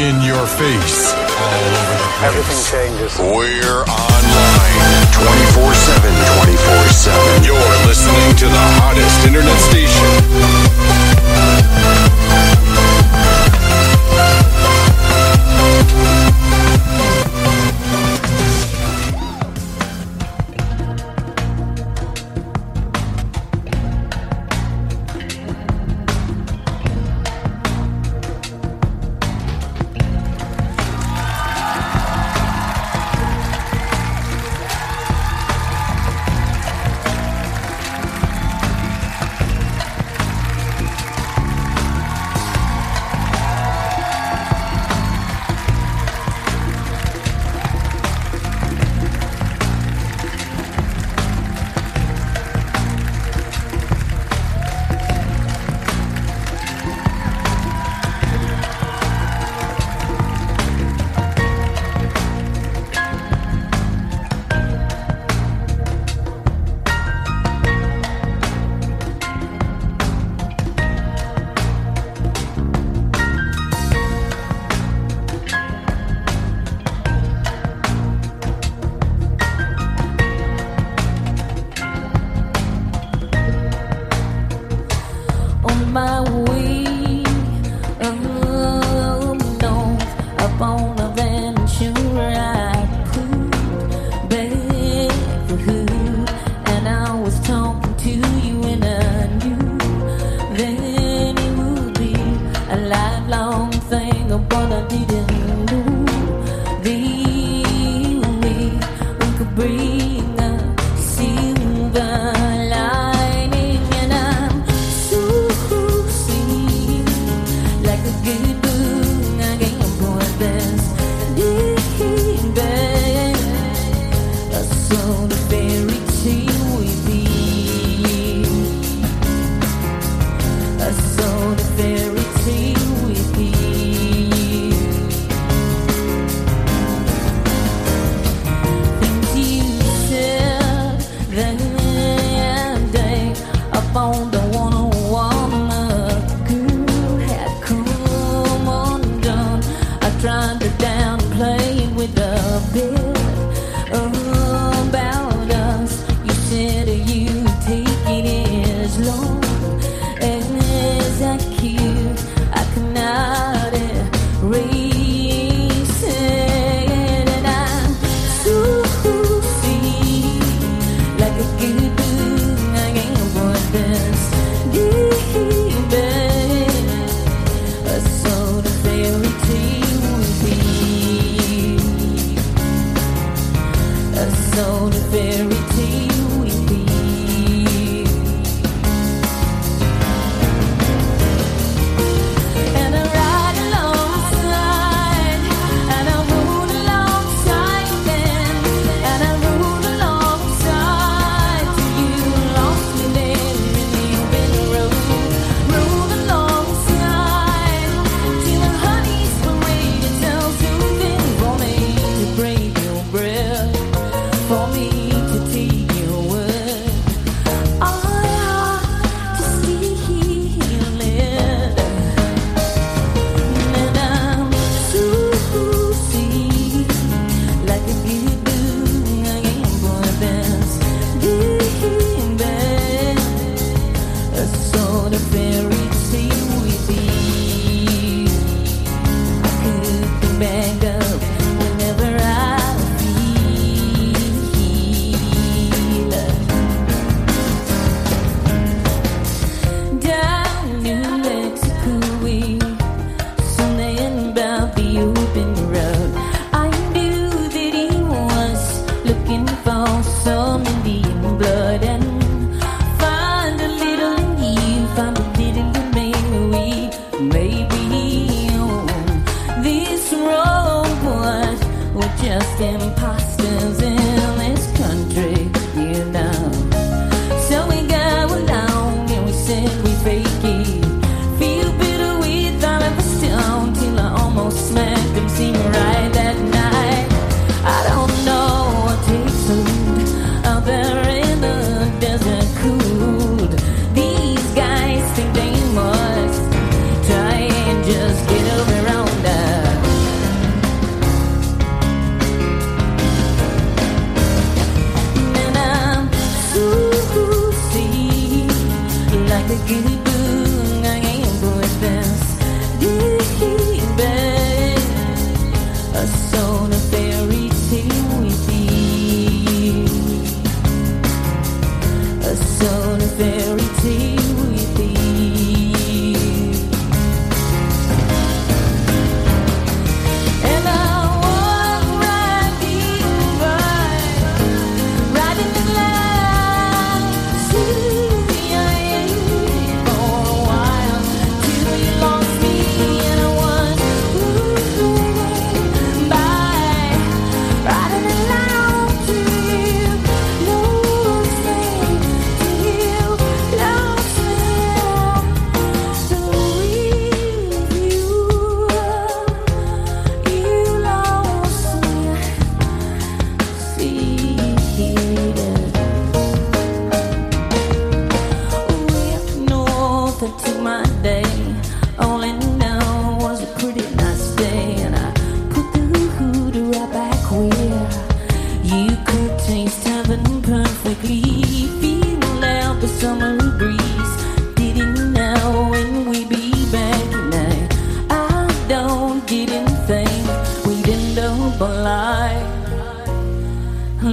in your face. Everything changes. We're online 24 7. 24 7. You're listening to the hottest internet station.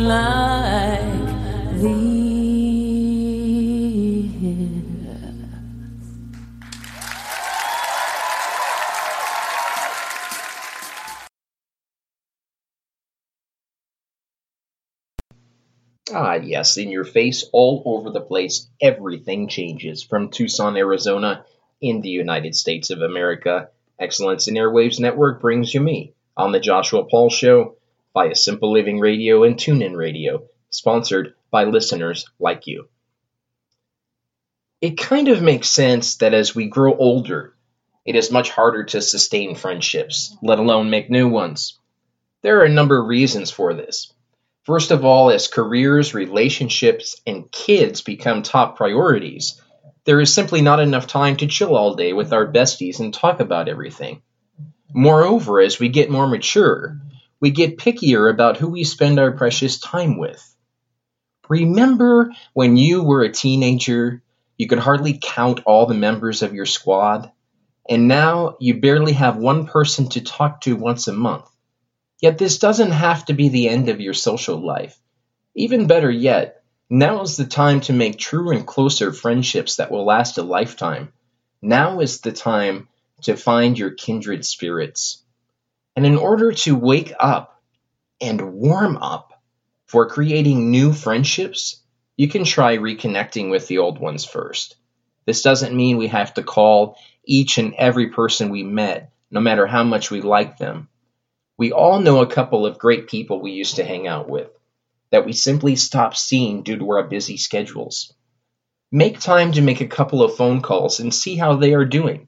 Like. Ah, yes, in your face, all over the place, everything changes. From Tucson, Arizona, in the United States of America, Excellence in Airwaves Network brings you me on the Joshua Paul Show via Simple Living Radio and TuneIn Radio, sponsored by listeners like you. It kind of makes sense that as we grow older, it is much harder to sustain friendships, let alone make new ones. There are a number of reasons for this. First of all, as careers, relationships, and kids become top priorities, there is simply not enough time to chill all day with our besties and talk about everything. Moreover, as we get more mature, we get pickier about who we spend our precious time with. Remember when you were a teenager, you could hardly count all the members of your squad, and now you barely have one person to talk to once a month. Yet this doesn't have to be the end of your social life. Even better yet, now is the time to make true and closer friendships that will last a lifetime. Now is the time to find your kindred spirits. And in order to wake up and warm up for creating new friendships, you can try reconnecting with the old ones first. This doesn't mean we have to call each and every person we met, no matter how much we like them. We all know a couple of great people we used to hang out with that we simply stopped seeing due to our busy schedules. Make time to make a couple of phone calls and see how they are doing.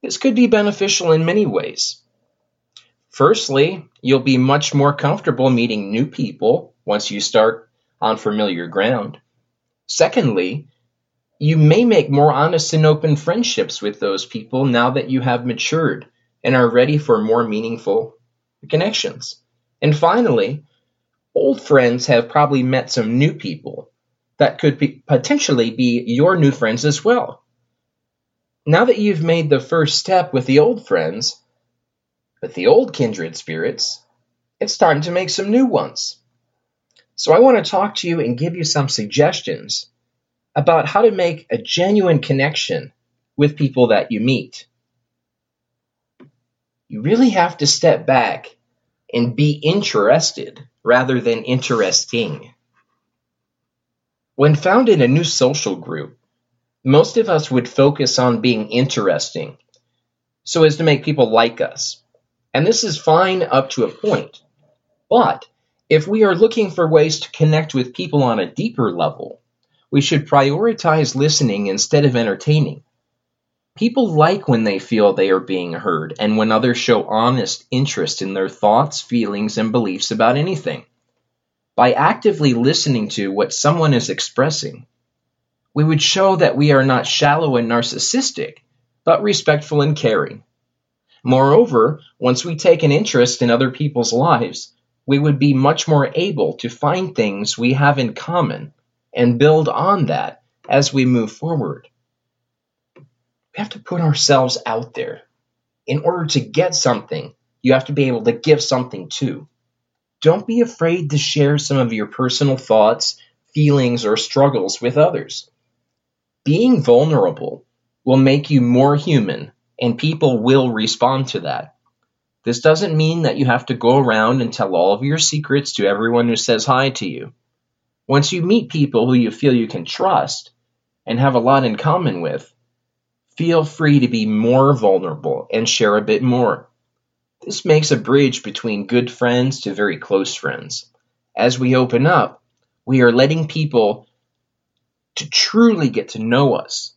This could be beneficial in many ways. Firstly, you'll be much more comfortable meeting new people once you start on familiar ground. Secondly, you may make more honest and open friendships with those people now that you have matured and are ready for more meaningful connections. And finally, old friends have probably met some new people that could be, potentially be your new friends as well. Now that you've made the first step with the old friends, with the old kindred spirits, it's time to make some new ones. So I want to talk to you and give you some suggestions about how to make a genuine connection with people that you meet you really have to step back and be interested rather than interesting. When found in a new social group, most of us would focus on being interesting so as to make people like us. And this is fine up to a point. But if we are looking for ways to connect with people on a deeper level, we should prioritize listening instead of entertaining. People like when they feel they are being heard and when others show honest interest in their thoughts, feelings, and beliefs about anything. By actively listening to what someone is expressing, we would show that we are not shallow and narcissistic, but respectful and caring. Moreover, once we take an interest in other people's lives, we would be much more able to find things we have in common and build on that as we move forward. We have to put ourselves out there. In order to get something, you have to be able to give something too. Don't be afraid to share some of your personal thoughts, feelings, or struggles with others. Being vulnerable will make you more human, and people will respond to that. This doesn't mean that you have to go around and tell all of your secrets to everyone who says hi to you. Once you meet people who you feel you can trust and have a lot in common with, feel free to be more vulnerable and share a bit more. This makes a bridge between good friends to very close friends. As we open up, we are letting people to truly get to know us,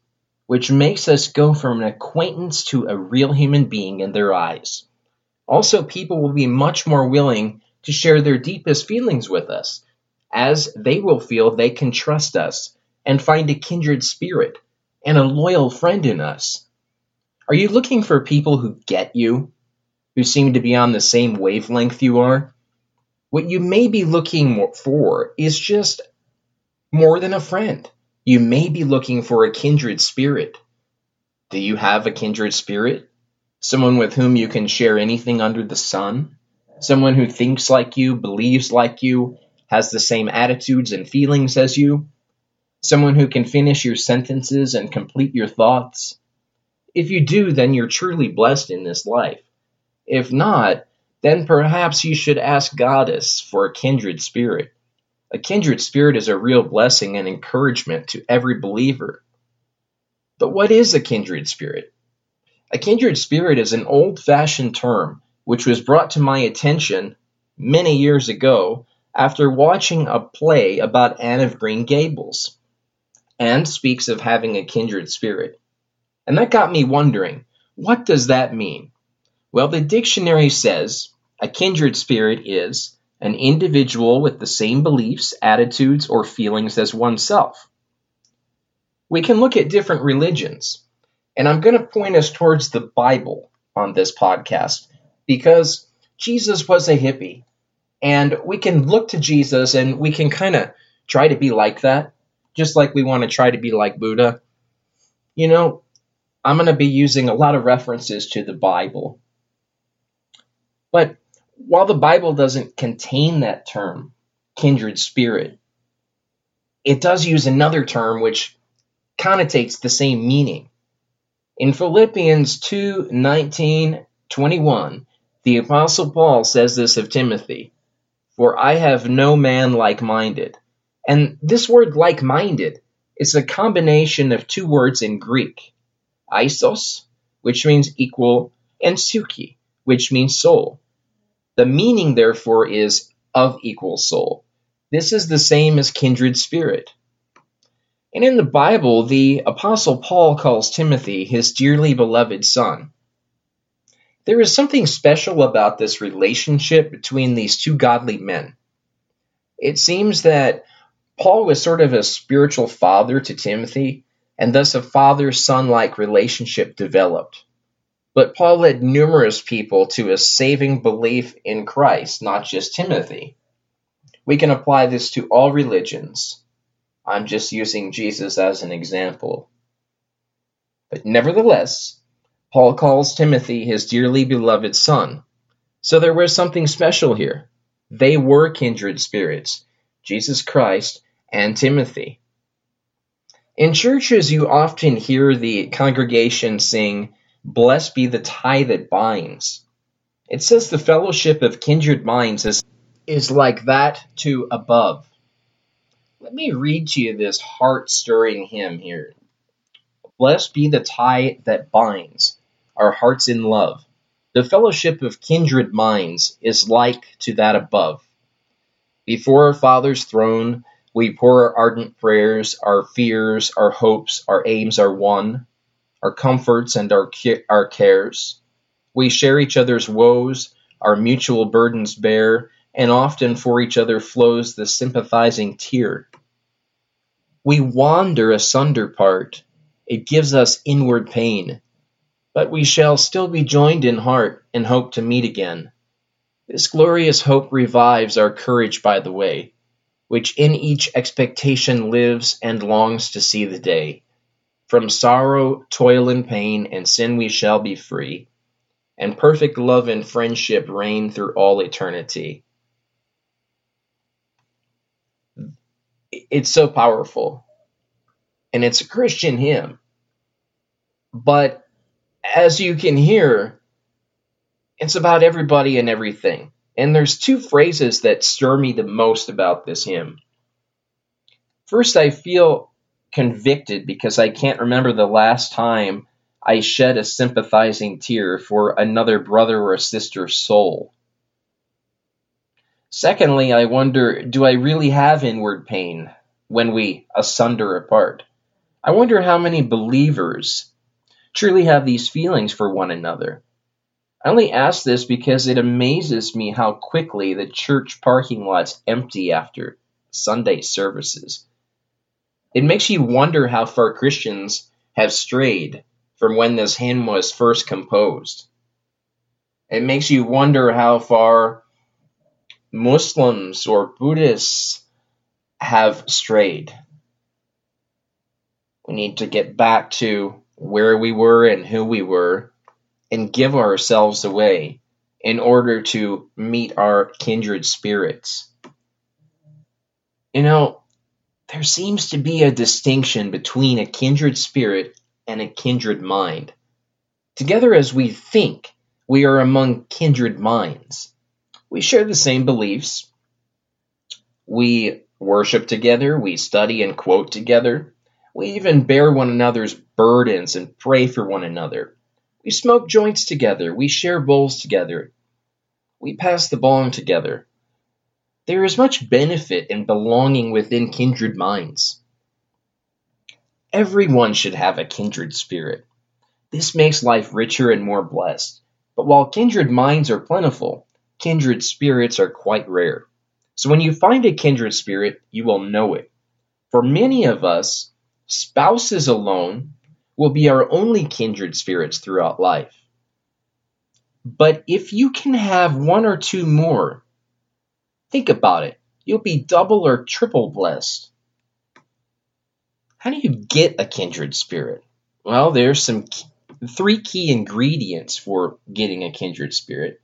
which makes us go from an acquaintance to a real human being in their eyes. Also, people will be much more willing to share their deepest feelings with us, as they will feel they can trust us and find a kindred spirit and a loyal friend in us? Are you looking for people who get you, who seem to be on the same wavelength you are? What you may be looking for is just more than a friend. You may be looking for a kindred spirit. Do you have a kindred spirit? someone with whom you can share anything under the sun, someone who thinks like you, believes like you, has the same attitudes and feelings as you, someone who can finish your sentences and complete your thoughts. If you do, then you're truly blessed in this life. If not, then perhaps you should ask Goddess for a kindred spirit. A kindred spirit is a real blessing and encouragement to every believer. But what is a kindred spirit? A kindred spirit is an old fashioned term which was brought to my attention many years ago after watching a play about Anne of Green Gables and speaks of having a kindred spirit. And that got me wondering, what does that mean? Well, the dictionary says a kindred spirit is an individual with the same beliefs, attitudes, or feelings as oneself. We can look at different religions, and I'm going to point us towards the Bible on this podcast because Jesus was a hippie. And we can look to Jesus and we can kind of try to be like that, just like we want to try to be like Buddha. You know, I'm going to be using a lot of references to the Bible. But while the Bible doesn't contain that term, kindred spirit, it does use another term which connotates the same meaning. In Philippians 2 19, 21, the Apostle Paul says this of Timothy For I have no man like minded. And this word like minded is a combination of two words in Greek isos, which means equal, and psyche, which means soul. The meaning, therefore, is of equal soul. This is the same as kindred spirit. And in the Bible, the Apostle Paul calls Timothy his dearly beloved son. There is something special about this relationship between these two godly men. It seems that Paul was sort of a spiritual father to Timothy, and thus a father son like relationship developed. But Paul led numerous people to a saving belief in Christ, not just Timothy. We can apply this to all religions. I'm just using Jesus as an example. But nevertheless, Paul calls Timothy his dearly beloved son. So there was something special here. They were kindred spirits, Jesus Christ and Timothy. In churches, you often hear the congregation sing, Blessed be the tie that binds. It says the fellowship of kindred minds is, is like that to above. Let me read to you this heart stirring hymn here. Blessed be the tie that binds our hearts in love. The fellowship of kindred minds is like to that above. Before our Father's throne, we pour our ardent prayers, our fears, our hopes, our aims are one, our comforts and our, our cares. We share each other's woes, our mutual burdens bear, and often for each other flows the sympathizing tear. We wander asunder part, it gives us inward pain, but we shall still be joined in heart and hope to meet again. This glorious hope revives our courage by the way, which in each expectation lives and longs to see the day. From sorrow, toil, and pain, and sin we shall be free, and perfect love and friendship reign through all eternity. It's so powerful, and it's a Christian hymn. But as you can hear, it's about everybody and everything. And there's two phrases that stir me the most about this hymn. First, I feel convicted because I can't remember the last time I shed a sympathizing tear for another brother or sister's soul. Secondly, I wonder do I really have inward pain when we asunder apart? I wonder how many believers truly have these feelings for one another. I only ask this because it amazes me how quickly the church parking lots empty after Sunday services. It makes you wonder how far Christians have strayed from when this hymn was first composed. It makes you wonder how far Muslims or Buddhists have strayed. We need to get back to where we were and who we were and give ourselves away in order to meet our kindred spirits. You know, there seems to be a distinction between a kindred spirit and a kindred mind. Together as we think, we are among kindred minds. We share the same beliefs. We worship together, we study and quote together. We even bear one another's burdens and pray for one another. We smoke joints together, we share bowls together, we pass the bong together. There is much benefit in belonging within kindred minds. Everyone should have a kindred spirit. This makes life richer and more blessed. But while kindred minds are plentiful, kindred spirits are quite rare. So when you find a kindred spirit, you will know it. For many of us, spouses alone will be our only kindred spirits throughout life. But if you can have one or two more, think about it. You'll be double or triple blessed. How do you get a kindred spirit? Well, there's some three key ingredients for getting a kindred spirit.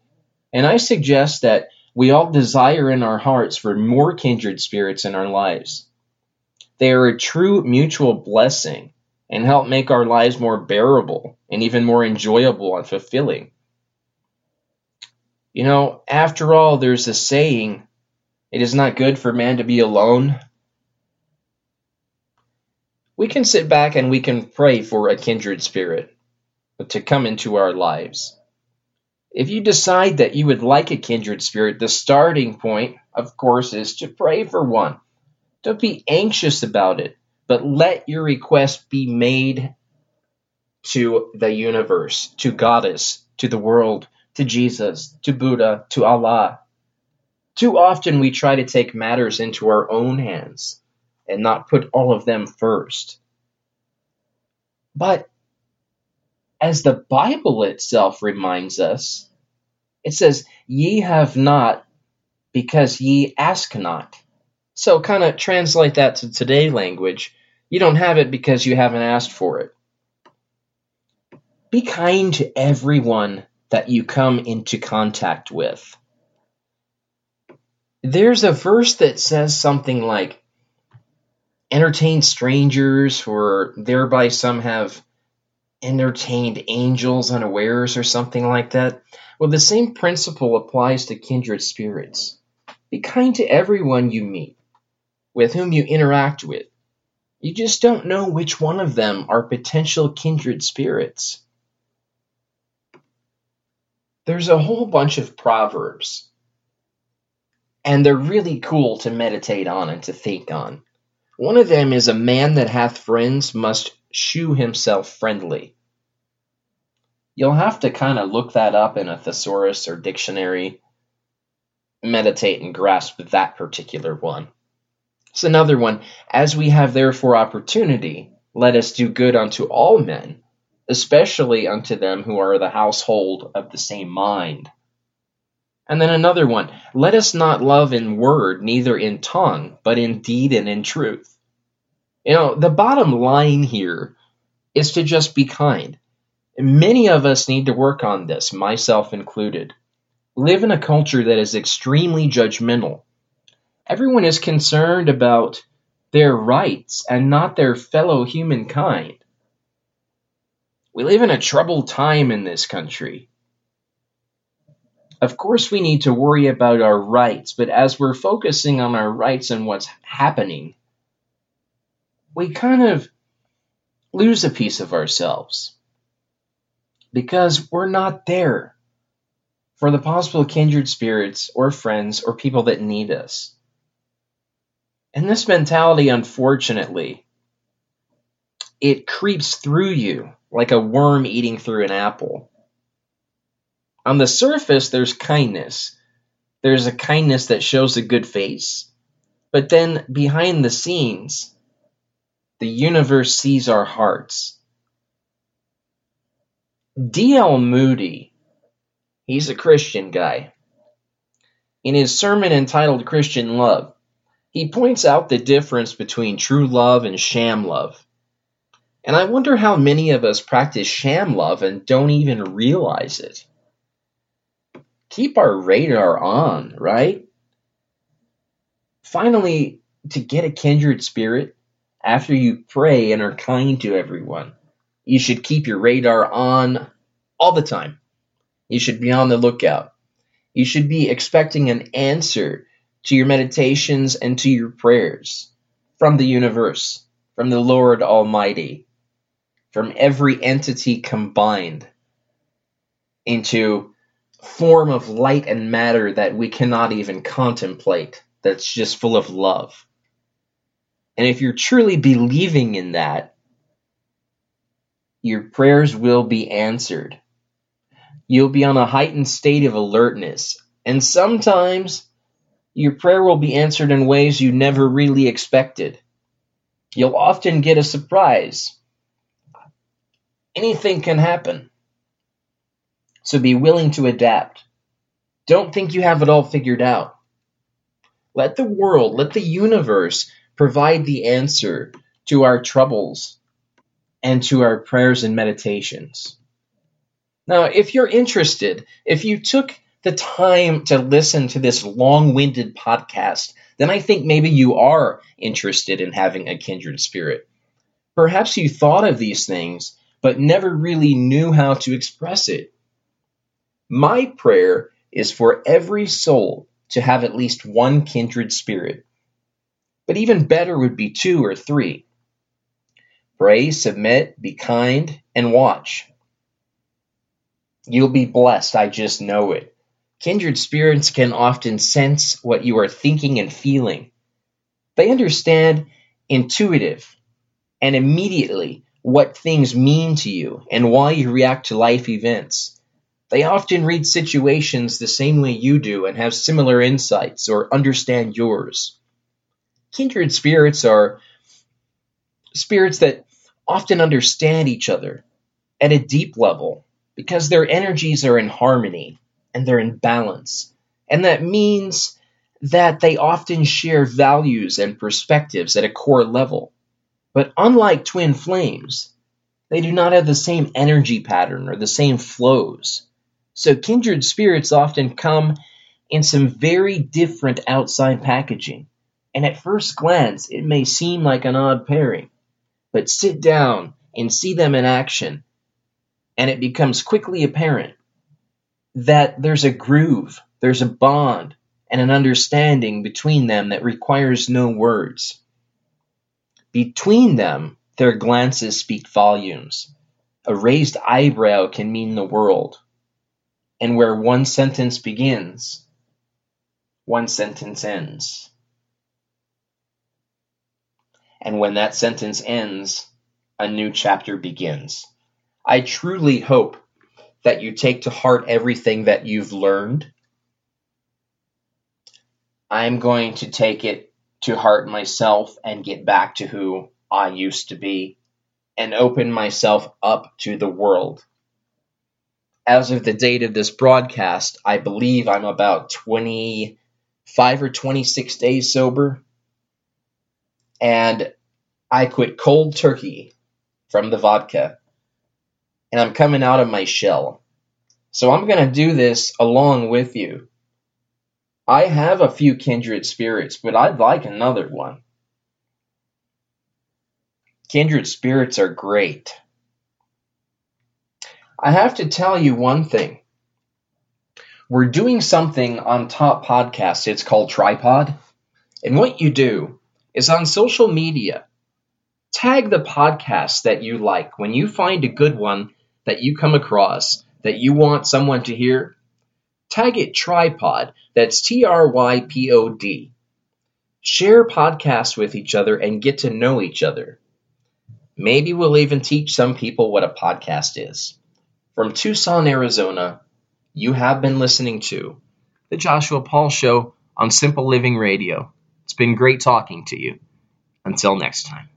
And I suggest that we all desire in our hearts for more kindred spirits in our lives. They are a true mutual blessing and help make our lives more bearable and even more enjoyable and fulfilling. You know, after all, there's a saying, it is not good for man to be alone. We can sit back and we can pray for a kindred spirit to come into our lives. If you decide that you would like a kindred spirit, the starting point, of course, is to pray for one. Don't be anxious about it, but let your request be made to the universe, to Goddess, to the world, to Jesus, to Buddha, to Allah. Too often we try to take matters into our own hands and not put all of them first. But as the Bible itself reminds us, it says, Ye have not because ye ask not. So, kind of translate that to today language. You don't have it because you haven't asked for it. Be kind to everyone that you come into contact with. There's a verse that says something like, entertain strangers, for thereby some have entertained angels unawares, or something like that. Well, the same principle applies to kindred spirits. Be kind to everyone you meet, with whom you interact with. You just don't know which one of them are potential kindred spirits. There's a whole bunch of proverbs, and they're really cool to meditate on and to think on. One of them is a man that hath friends must shew himself friendly. You'll have to kind of look that up in a thesaurus or dictionary, meditate and grasp that particular one. It's another one. As we have therefore opportunity, let us do good unto all men, especially unto them who are the household of the same mind. And then another one, let us not love in word, neither in tongue, but in deed and in truth. You know, the bottom line here is to just be kind. Many of us need to work on this, myself included. Live in a culture that is extremely judgmental. Everyone is concerned about their rights and not their fellow humankind. We live in a troubled time in this country. Of course, we need to worry about our rights, but as we're focusing on our rights and what's happening, we kind of lose a piece of ourselves because we're not there for the possible kindred spirits or friends or people that need us. And this mentality, unfortunately, it creeps through you like a worm eating through an apple. On the surface, there's kindness. There's a kindness that shows a good face. But then behind the scenes, the universe sees our hearts. D.L. Moody, he's a Christian guy. In his sermon entitled Christian Love, he points out the difference between true love and sham love. And I wonder how many of us practice sham love and don't even realize it. Keep our radar on, right? Finally, to get a kindred spirit, after you pray and are kind to everyone, you should keep your radar on all the time. You should be on the lookout. You should be expecting an answer to your meditations and to your prayers from the universe, from the Lord Almighty, from every entity combined into form of light and matter that we cannot even contemplate, that's just full of love. And if you're truly believing in that, your prayers will be answered. You'll be on a heightened state of alertness. And sometimes your prayer will be answered in ways you never really expected. You'll often get a surprise. Anything can happen. So be willing to adapt. Don't think you have it all figured out. Let the world, let the universe provide the answer to our troubles and to our prayers and meditations. Now, if you're interested, if you took the time to listen to this long winded podcast, then I think maybe you are interested in having a kindred spirit. Perhaps you thought of these things, but never really knew how to express it. My prayer is for every soul to have at least one kindred spirit. But even better would be two or three. Pray, submit, be kind, and watch. You'll be blessed, I just know it. Kindred spirits can often sense what you are thinking and feeling. They understand intuitive and immediately what things mean to you and why you react to life events. They often read situations the same way you do and have similar insights or understand yours. Kindred spirits are spirits that often understand each other at a deep level because their energies are in harmony and they're in balance. And that means that they often share values and perspectives at a core level. But unlike twin flames, they do not have the same energy pattern or the same flows. So kindred spirits often come in some very different outside packaging. And at first glance, it may seem like an odd pairing. But sit down and see them in action, and it becomes quickly apparent that there's a groove, there's a bond, and an understanding between them that requires no words. Between them, their glances speak volumes. A raised eyebrow can mean the world. And where one sentence begins, one sentence ends. And when that sentence ends, a new chapter begins. I truly hope that you take to heart everything that you've learned. I'm going to take it to heart myself and get back to who I used to be and open myself up to the world. As of the date of this broadcast, I believe I'm about 25 or 26 days sober. And I quit cold turkey from the vodka and I'm coming out of my shell. So I'm going to do this along with you. I have a few kindred spirits, but I'd like another one. Kindred spirits are great. I have to tell you one thing. We're doing something on Top Podcasts. It's called Trypod. And what you do is on social media, tag the podcast that you like. When you find a good one, that you come across that you want someone to hear, tag it trypod. That's T R Y P O D. Share podcasts with each other and get to know each other. Maybe we'll even teach some people what a podcast is. From Tucson, Arizona, you have been listening to The Joshua Paul Show on Simple Living Radio. It's been great talking to you. Until next time.